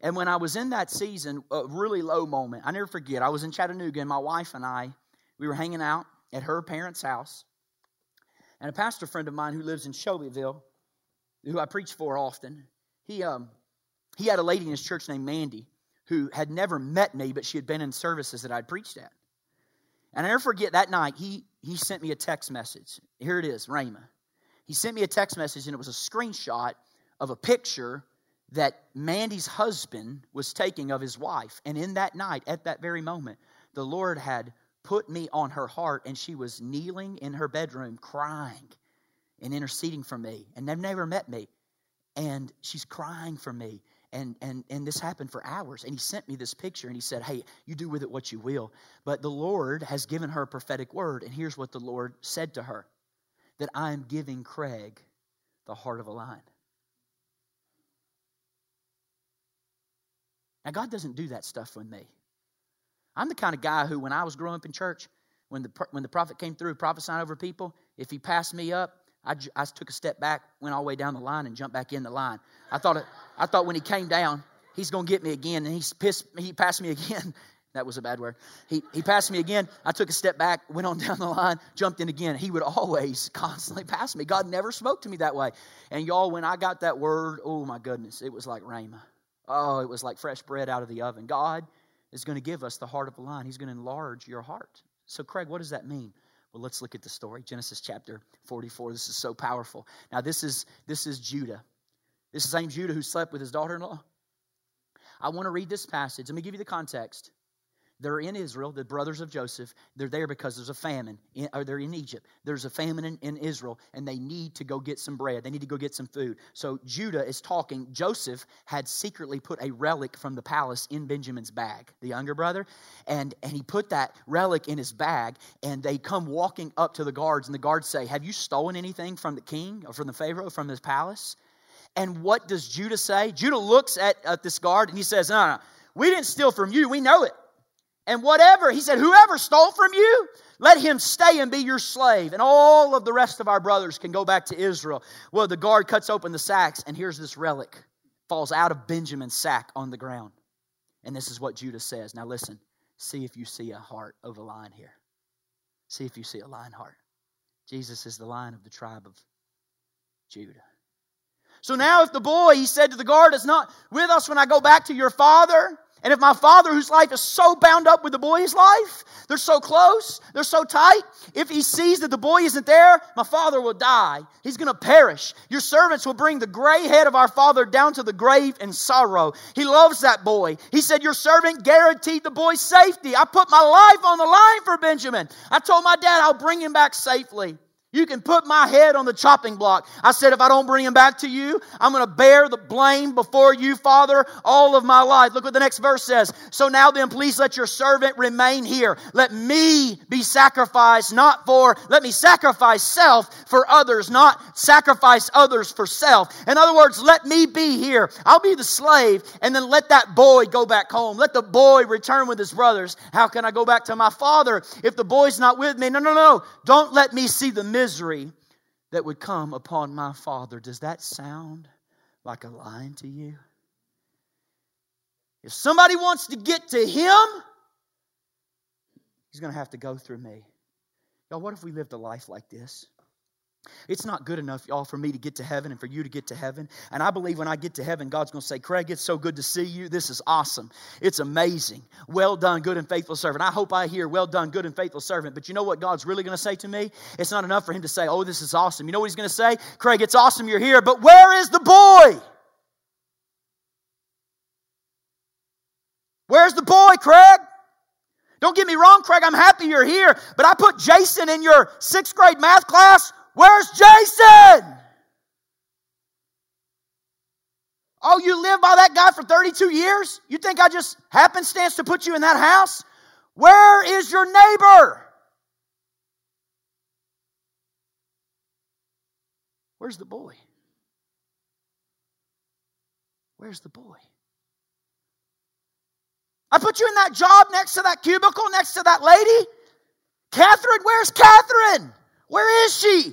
[SPEAKER 1] And when I was in that season, a really low moment, I never forget, I was in Chattanooga and my wife and I, we were hanging out at her parents' house. And a pastor friend of mine who lives in Shelbyville, who I preach for often, he, um, he had a lady in his church named Mandy who had never met me, but she had been in services that I'd preached at. And I never forget that night, he, he sent me a text message. Here it is, Rhema. He sent me a text message, and it was a screenshot of a picture that Mandy's husband was taking of his wife. And in that night, at that very moment, the Lord had put me on her heart, and she was kneeling in her bedroom crying and interceding for me. And they've never met me. And she's crying for me. And, and, and this happened for hours. And he sent me this picture and he said, Hey, you do with it what you will. But the Lord has given her a prophetic word. And here's what the Lord said to her that I am giving Craig the heart of a lion. Now, God doesn't do that stuff with me. I'm the kind of guy who, when I was growing up in church, when the, when the prophet came through prophesying over people, if he passed me up, I, I took a step back, went all the way down the line, and jumped back in the line. I thought, I thought when he came down, he's going to get me again, and he, pissed, he passed me again. (laughs) that was a bad word. He, he passed me again. I took a step back, went on (laughs) down the line, jumped in again. He would always (laughs) constantly pass me. God never spoke to me that way. And y'all, when I got that word, oh my goodness, it was like Rhema. Oh, it was like fresh bread out of the oven. God is going to give us the heart of a lion. He's going to enlarge your heart. So, Craig, what does that mean? Well, let's look at the story. Genesis chapter 44. This is so powerful. Now, this is this is Judah. This is the same Judah who slept with his daughter-in-law. I want to read this passage. Let me give you the context. They're in Israel, the brothers of Joseph. They're there because there's a famine, in, or they're in Egypt. There's a famine in, in, Israel, and they need to go get some bread. They need to go get some food. So Judah is talking. Joseph had secretly put a relic from the palace in Benjamin's bag, the younger brother, and, and he put that relic in his bag, and they come walking up to the guards, and the guards say, Have you stolen anything from the king or from the Pharaoh, from his palace? And what does Judah say? Judah looks at, at this guard and he says, No, no, we didn't steal from you. We know it. And whatever, he said, whoever stole from you, let him stay and be your slave. And all of the rest of our brothers can go back to Israel. Well, the guard cuts open the sacks, and here's this relic falls out of Benjamin's sack on the ground. And this is what Judah says. Now listen, see if you see a heart of a lion here. See if you see a lion heart. Jesus is the lion of the tribe of Judah. So now, if the boy, he said to the guard, is not with us when I go back to your father, And if my father, whose life is so bound up with the boy's life, they're so close, they're so tight, if he sees that the boy isn't there, my father will die. He's going to perish. Your servants will bring the gray head of our father down to the grave in sorrow. He loves that boy. He said, Your servant guaranteed the boy's safety. I put my life on the line for Benjamin. I told my dad I'll bring him back safely. You can put my head on the chopping block. I said, if I don't bring him back to you, I'm going to bear the blame before you, Father, all of my life. Look what the next verse says. So now then, please let your servant remain here. Let me be sacrificed, not for, let me sacrifice self for others, not sacrifice others for self. In other words, let me be here. I'll be the slave, and then let that boy go back home. Let the boy return with his brothers. How can I go back to my father if the boy's not with me? No, no, no. Don't let me see the misery that would come upon my father. Does that sound like a line to you? If somebody wants to get to him, he's going to have to go through me. Y'all, what if we lived a life like this? It's not good enough, y'all, for me to get to heaven and for you to get to heaven. And I believe when I get to heaven, God's going to say, Craig, it's so good to see you. This is awesome. It's amazing. Well done, good and faithful servant. I hope I hear, well done, good and faithful servant. But you know what God's really going to say to me? It's not enough for him to say, oh, this is awesome. You know what he's going to say? Craig, it's awesome you're here, but where is the boy? Where's the boy, Craig? Don't get me wrong, Craig, I'm happy you're here, but I put Jason in your sixth grade math class Where's Jason? Oh, you live by that guy for 32 years? You think I just happenstance to put you in that house? Where is your neighbor? Where's the boy? Where's the boy? I put you in that job next to that cubicle, next to that lady. Catherine, where's Catherine? Where is she?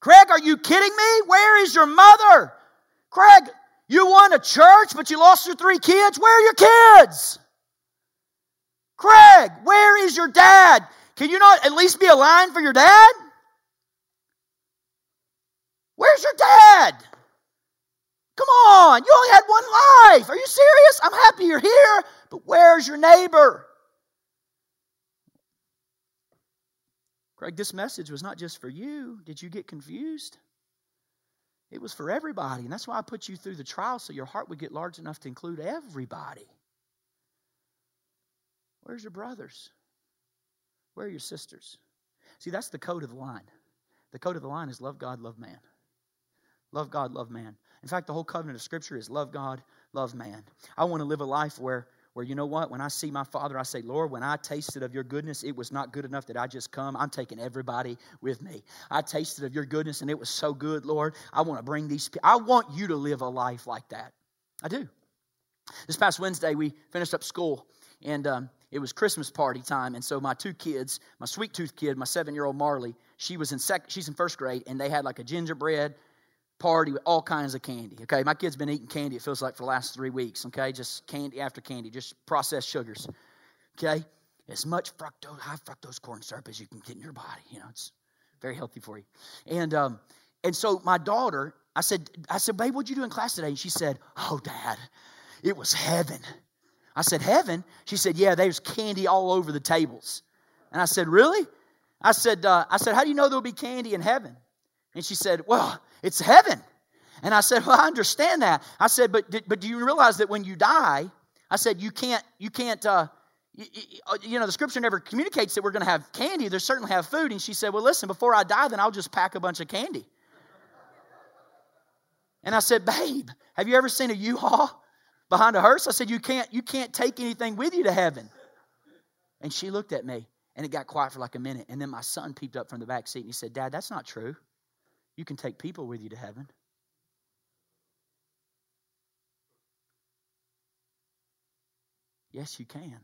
[SPEAKER 1] Craig, are you kidding me? Where is your mother? Craig, you won a church, but you lost your three kids. Where are your kids? Craig, where is your dad? Can you not at least be a line for your dad? Where's your dad? Come on, you only had one life. Are you serious? I'm happy you're here, but where's your neighbor? Craig, this message was not just for you. Did you get confused? It was for everybody. And that's why I put you through the trial so your heart would get large enough to include everybody. Where's your brothers? Where are your sisters? See, that's the code of the line. The code of the line is love God, love man. Love God, love man. In fact, the whole covenant of Scripture is love God, love man. I want to live a life where where you know what? When I see my Father, I say, Lord, when I tasted of your goodness, it was not good enough that I just come. I'm taking everybody with me. I tasted of your goodness and it was so good, Lord. I want to bring these people. I want you to live a life like that. I do. This past Wednesday, we finished up school and um, it was Christmas party time. And so my two kids, my sweet tooth kid, my seven year old Marley, she was in sec- she's in first grade, and they had like a gingerbread party with all kinds of candy. Okay, my kid's been eating candy, it feels like, for the last three weeks. Okay, just candy after candy, just processed sugars. Okay, as much fructose, high fructose corn syrup as you can get in your body. You know, it's very healthy for you. And um, and so my daughter, I said, I said, babe, what'd you do in class today? And she said, Oh, Dad, it was heaven. I said, Heaven? She said, Yeah, there's candy all over the tables. And I said, Really? I said, uh, I said, How do you know there'll be candy in heaven? And she said, Well, it's heaven. And I said, Well, I understand that. I said, But, but do you realize that when you die, I said, You can't, you can't, uh, you, you know, the scripture never communicates that we're going to have candy. They certainly have food. And she said, Well, listen, before I die, then I'll just pack a bunch of candy. And I said, Babe, have you ever seen a U-Haul behind a hearse? I said, You can't, you can't take anything with you to heaven. And she looked at me, and it got quiet for like a minute. And then my son peeped up from the back seat and he said, Dad, that's not true. You can take people with you to heaven. Yes, you can.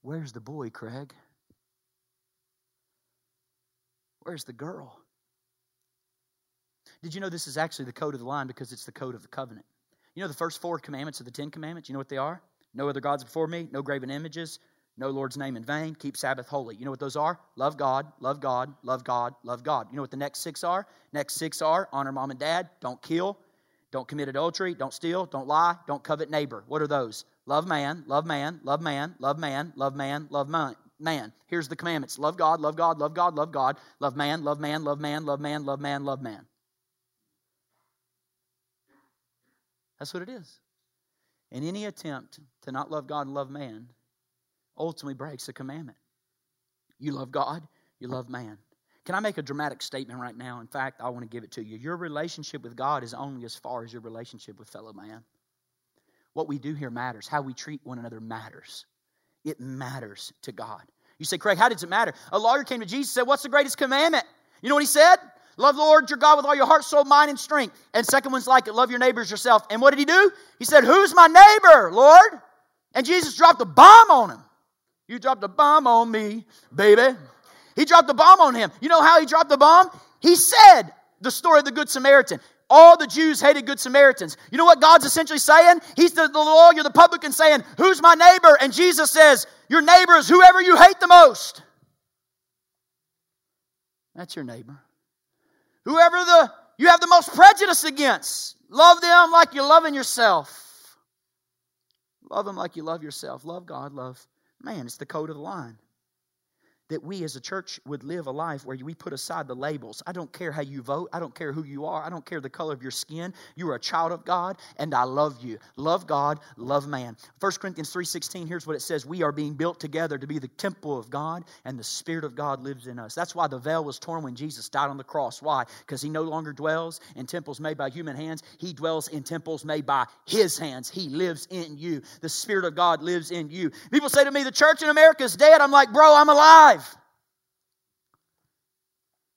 [SPEAKER 1] Where's the boy, Craig? Where's the girl? Did you know this is actually the code of the line because it's the code of the covenant? You know the first four commandments of the Ten Commandments? You know what they are? No other gods before me, no graven images, no Lord's name in vain, keep Sabbath holy. You know what those are? Love God, love God, love God, love God. You know what the next six are? Next six are honor mom and dad, don't kill, Don't commit adultery, don't steal, don't lie, don't covet neighbor. What are those? Love man, love man, love man, love man, love man, love man. Man. Here's the commandments. Love God, love God, love God, love God. Love man, love man, love man, love man, love man, love man. That's what it is. And any attempt to not love God and love man ultimately breaks the commandment. You love God, you love man. Can I make a dramatic statement right now? In fact, I want to give it to you. Your relationship with God is only as far as your relationship with fellow man. What we do here matters. How we treat one another matters. It matters to God. You say, Craig, how does it matter? A lawyer came to Jesus and said, What's the greatest commandment? You know what he said? Love Lord your God with all your heart, soul, mind, and strength. And second one's like it, love your neighbors yourself. And what did he do? He said, Who's my neighbor, Lord? And Jesus dropped a bomb on him. You dropped a bomb on me, baby. He dropped the bomb on him. You know how he dropped the bomb? He said the story of the Good Samaritan. All the Jews hated Good Samaritans. You know what God's essentially saying? He's the, the lawyer, the publican saying, Who's my neighbor? And Jesus says, Your neighbor is whoever you hate the most. That's your neighbor. Whoever the you have the most prejudice against. Love them like you're loving yourself. Love them like you love yourself. Love God, love man. It's the code of the line that we as a church would live a life where we put aside the labels. I don't care how you vote. I don't care who you are. I don't care the color of your skin. You are a child of God and I love you. Love God, love man. 1 Corinthians 3:16 here's what it says, we are being built together to be the temple of God and the spirit of God lives in us. That's why the veil was torn when Jesus died on the cross. Why? Because he no longer dwells in temples made by human hands. He dwells in temples made by his hands. He lives in you. The spirit of God lives in you. People say to me, the church in America is dead. I'm like, "Bro, I'm alive."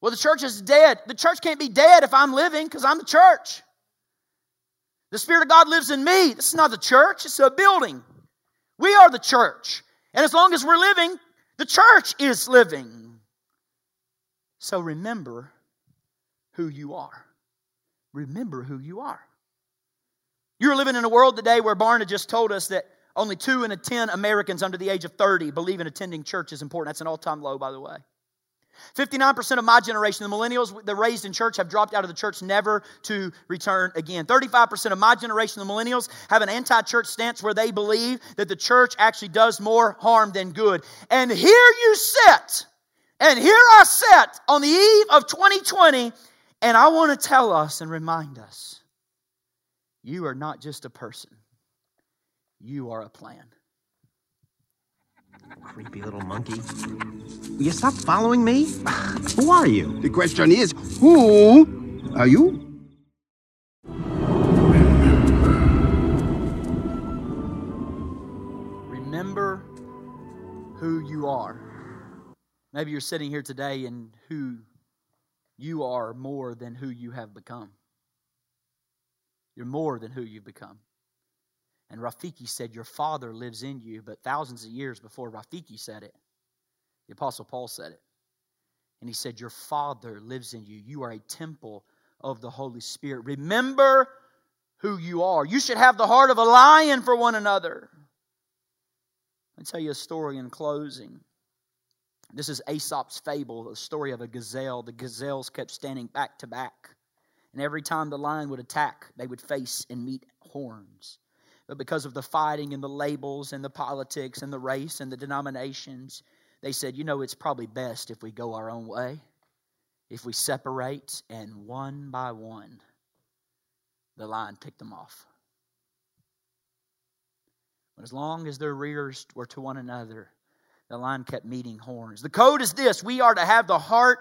[SPEAKER 1] Well, the church is dead. The church can't be dead if I'm living because I'm the church. The Spirit of God lives in me. This is not the church, it's a building. We are the church. And as long as we're living, the church is living. So remember who you are. Remember who you are. You're living in a world today where Barna just told us that only two in a ten Americans under the age of 30 believe in attending church is important. That's an all time low, by the way. 59% of my generation, the millennials that raised in church, have dropped out of the church never to return again. 35% of my generation, the millennials, have an anti church stance where they believe that the church actually does more harm than good. And here you sit, and here I sit on the eve of 2020, and I want to tell us and remind us you are not just a person, you are a plan.
[SPEAKER 2] Creepy little monkey. Will you stop following me? (sighs) who are you?
[SPEAKER 3] The question is, who are you?
[SPEAKER 1] Remember who you are. Maybe you're sitting here today and who you are more than who you have become. You're more than who you've become. And Rafiki said, Your Father lives in you. But thousands of years before Rafiki said it, the Apostle Paul said it. And he said, Your Father lives in you. You are a temple of the Holy Spirit. Remember who you are. You should have the heart of a lion for one another. I'll tell you a story in closing. This is Aesop's fable, the story of a gazelle. The gazelles kept standing back to back. And every time the lion would attack, they would face and meet horns. But because of the fighting and the labels and the politics and the race and the denominations, they said, you know, it's probably best if we go our own way, if we separate, and one by one, the line picked them off. But as long as their rears were to one another, the line kept meeting horns. The code is this we are to have the heart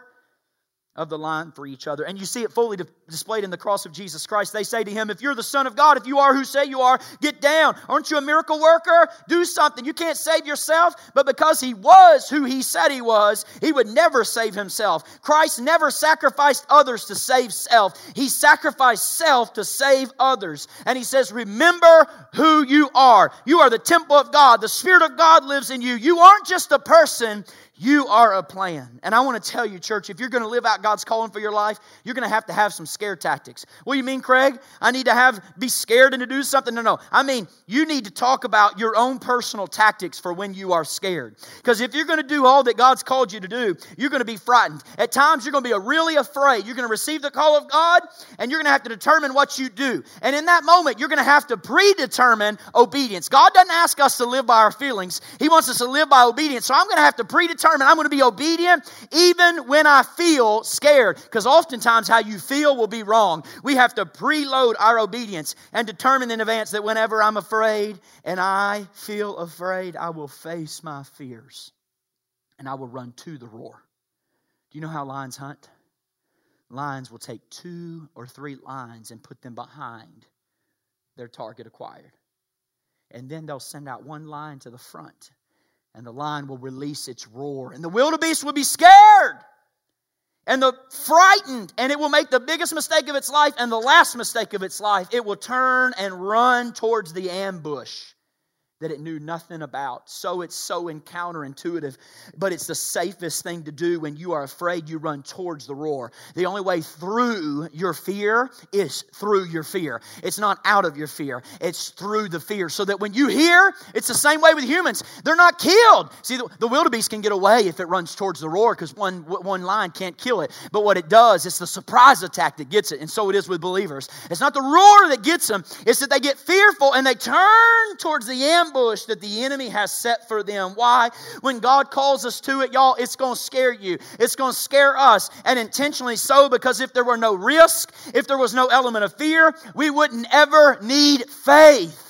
[SPEAKER 1] of the line for each other. And you see it fully displayed in the cross of Jesus Christ. They say to him, If you're the Son of God, if you are who say you are, get down. Aren't you a miracle worker? Do something. You can't save yourself, but because he was who he said he was, he would never save himself. Christ never sacrificed others to save self, he sacrificed self to save others. And he says, Remember who you are. You are the temple of God. The Spirit of God lives in you. You aren't just a person, You are a plan. And I want to tell you, church, if you're going to live out God's calling for your life, you're going to have to have some scare tactics. What do you mean, Craig? I need to have be scared and to do something? No, no. I mean, you need to talk about your own personal tactics for when you are scared. Because if you're going to do all that God's called you to do, you're going to be frightened. At times, you're going to be really afraid. You're going to receive the call of God, and you're going to have to determine what you do. And in that moment, you're going to have to predetermine obedience. God doesn't ask us to live by our feelings, He wants us to live by obedience. So I'm going to have to predetermine determined I'm going to be obedient even when I feel scared. Because oftentimes how you feel will be wrong. We have to preload our obedience and determine in advance that whenever I'm afraid and I feel afraid, I will face my fears and I will run to the roar. Do you know how lions hunt? Lions will take two or three lions and put them behind their target acquired. And then they'll send out one lion to the front and the lion will release its roar, and the wildebeest will be scared and the frightened, and it will make the biggest mistake of its life and the last mistake of its life. It will turn and run towards the ambush that it knew nothing about. So it's so counterintuitive, but it's the safest thing to do when you are afraid you run towards the roar. The only way through your fear is through your fear. It's not out of your fear, it's through the fear. So that when you hear, it's the same way with humans. They're not killed. See, the, the wildebeest can get away if it runs towards the roar because one, one lion can't kill it. But what it does, it's the surprise attack that gets it. And so it is with believers. It's not the roar that gets them, it's that they get fearful and they turn towards the ambush ambush that the enemy has set for them. Why? When God calls us to it, y'all, it's going to scare you. It's going to scare us, and intentionally so, because if there were no risk, if there was no element of fear, we wouldn't ever need faith.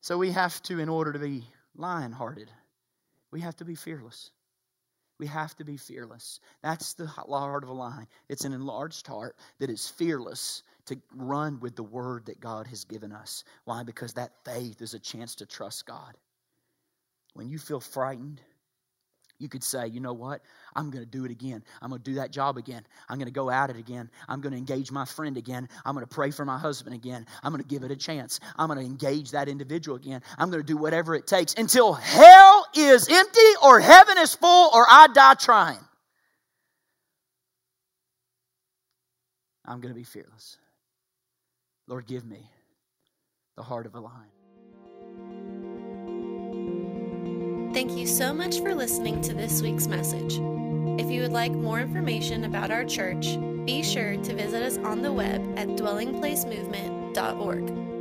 [SPEAKER 1] So we have to, in order to be lion hearted, we have to be fearless. We have to be fearless. That's the heart of a lion. It's an enlarged heart that is fearless to run with the word that God has given us. Why? Because that faith is a chance to trust God. When you feel frightened, you could say, you know what? I'm going to do it again. I'm going to do that job again. I'm going to go at it again. I'm going to engage my friend again. I'm going to pray for my husband again. I'm going to give it a chance. I'm going to engage that individual again. I'm going to do whatever it takes until hell is empty or heaven is full or I die trying. I'm going to be fearless. Lord, give me the heart of a lion.
[SPEAKER 4] Thank you so much for listening to this week's message. If you would like more information about our church, be sure to visit us on the web at dwellingplacemovement.org.